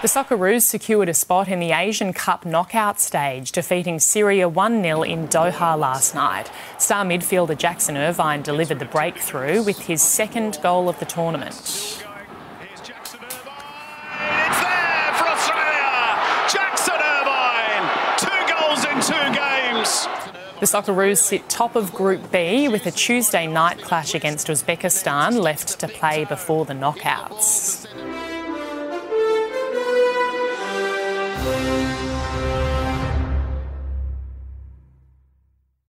The Socceroos secured a spot in the Asian Cup knockout stage, defeating Syria 1 0 in Doha last night. Star midfielder Jackson Irvine delivered the breakthrough with his second goal of the tournament. It's there for Australia! Jackson Irvine! Two goals in two games! The Socceroos sit top of Group B with a Tuesday night clash against Uzbekistan left to play before the knockouts. Thank you.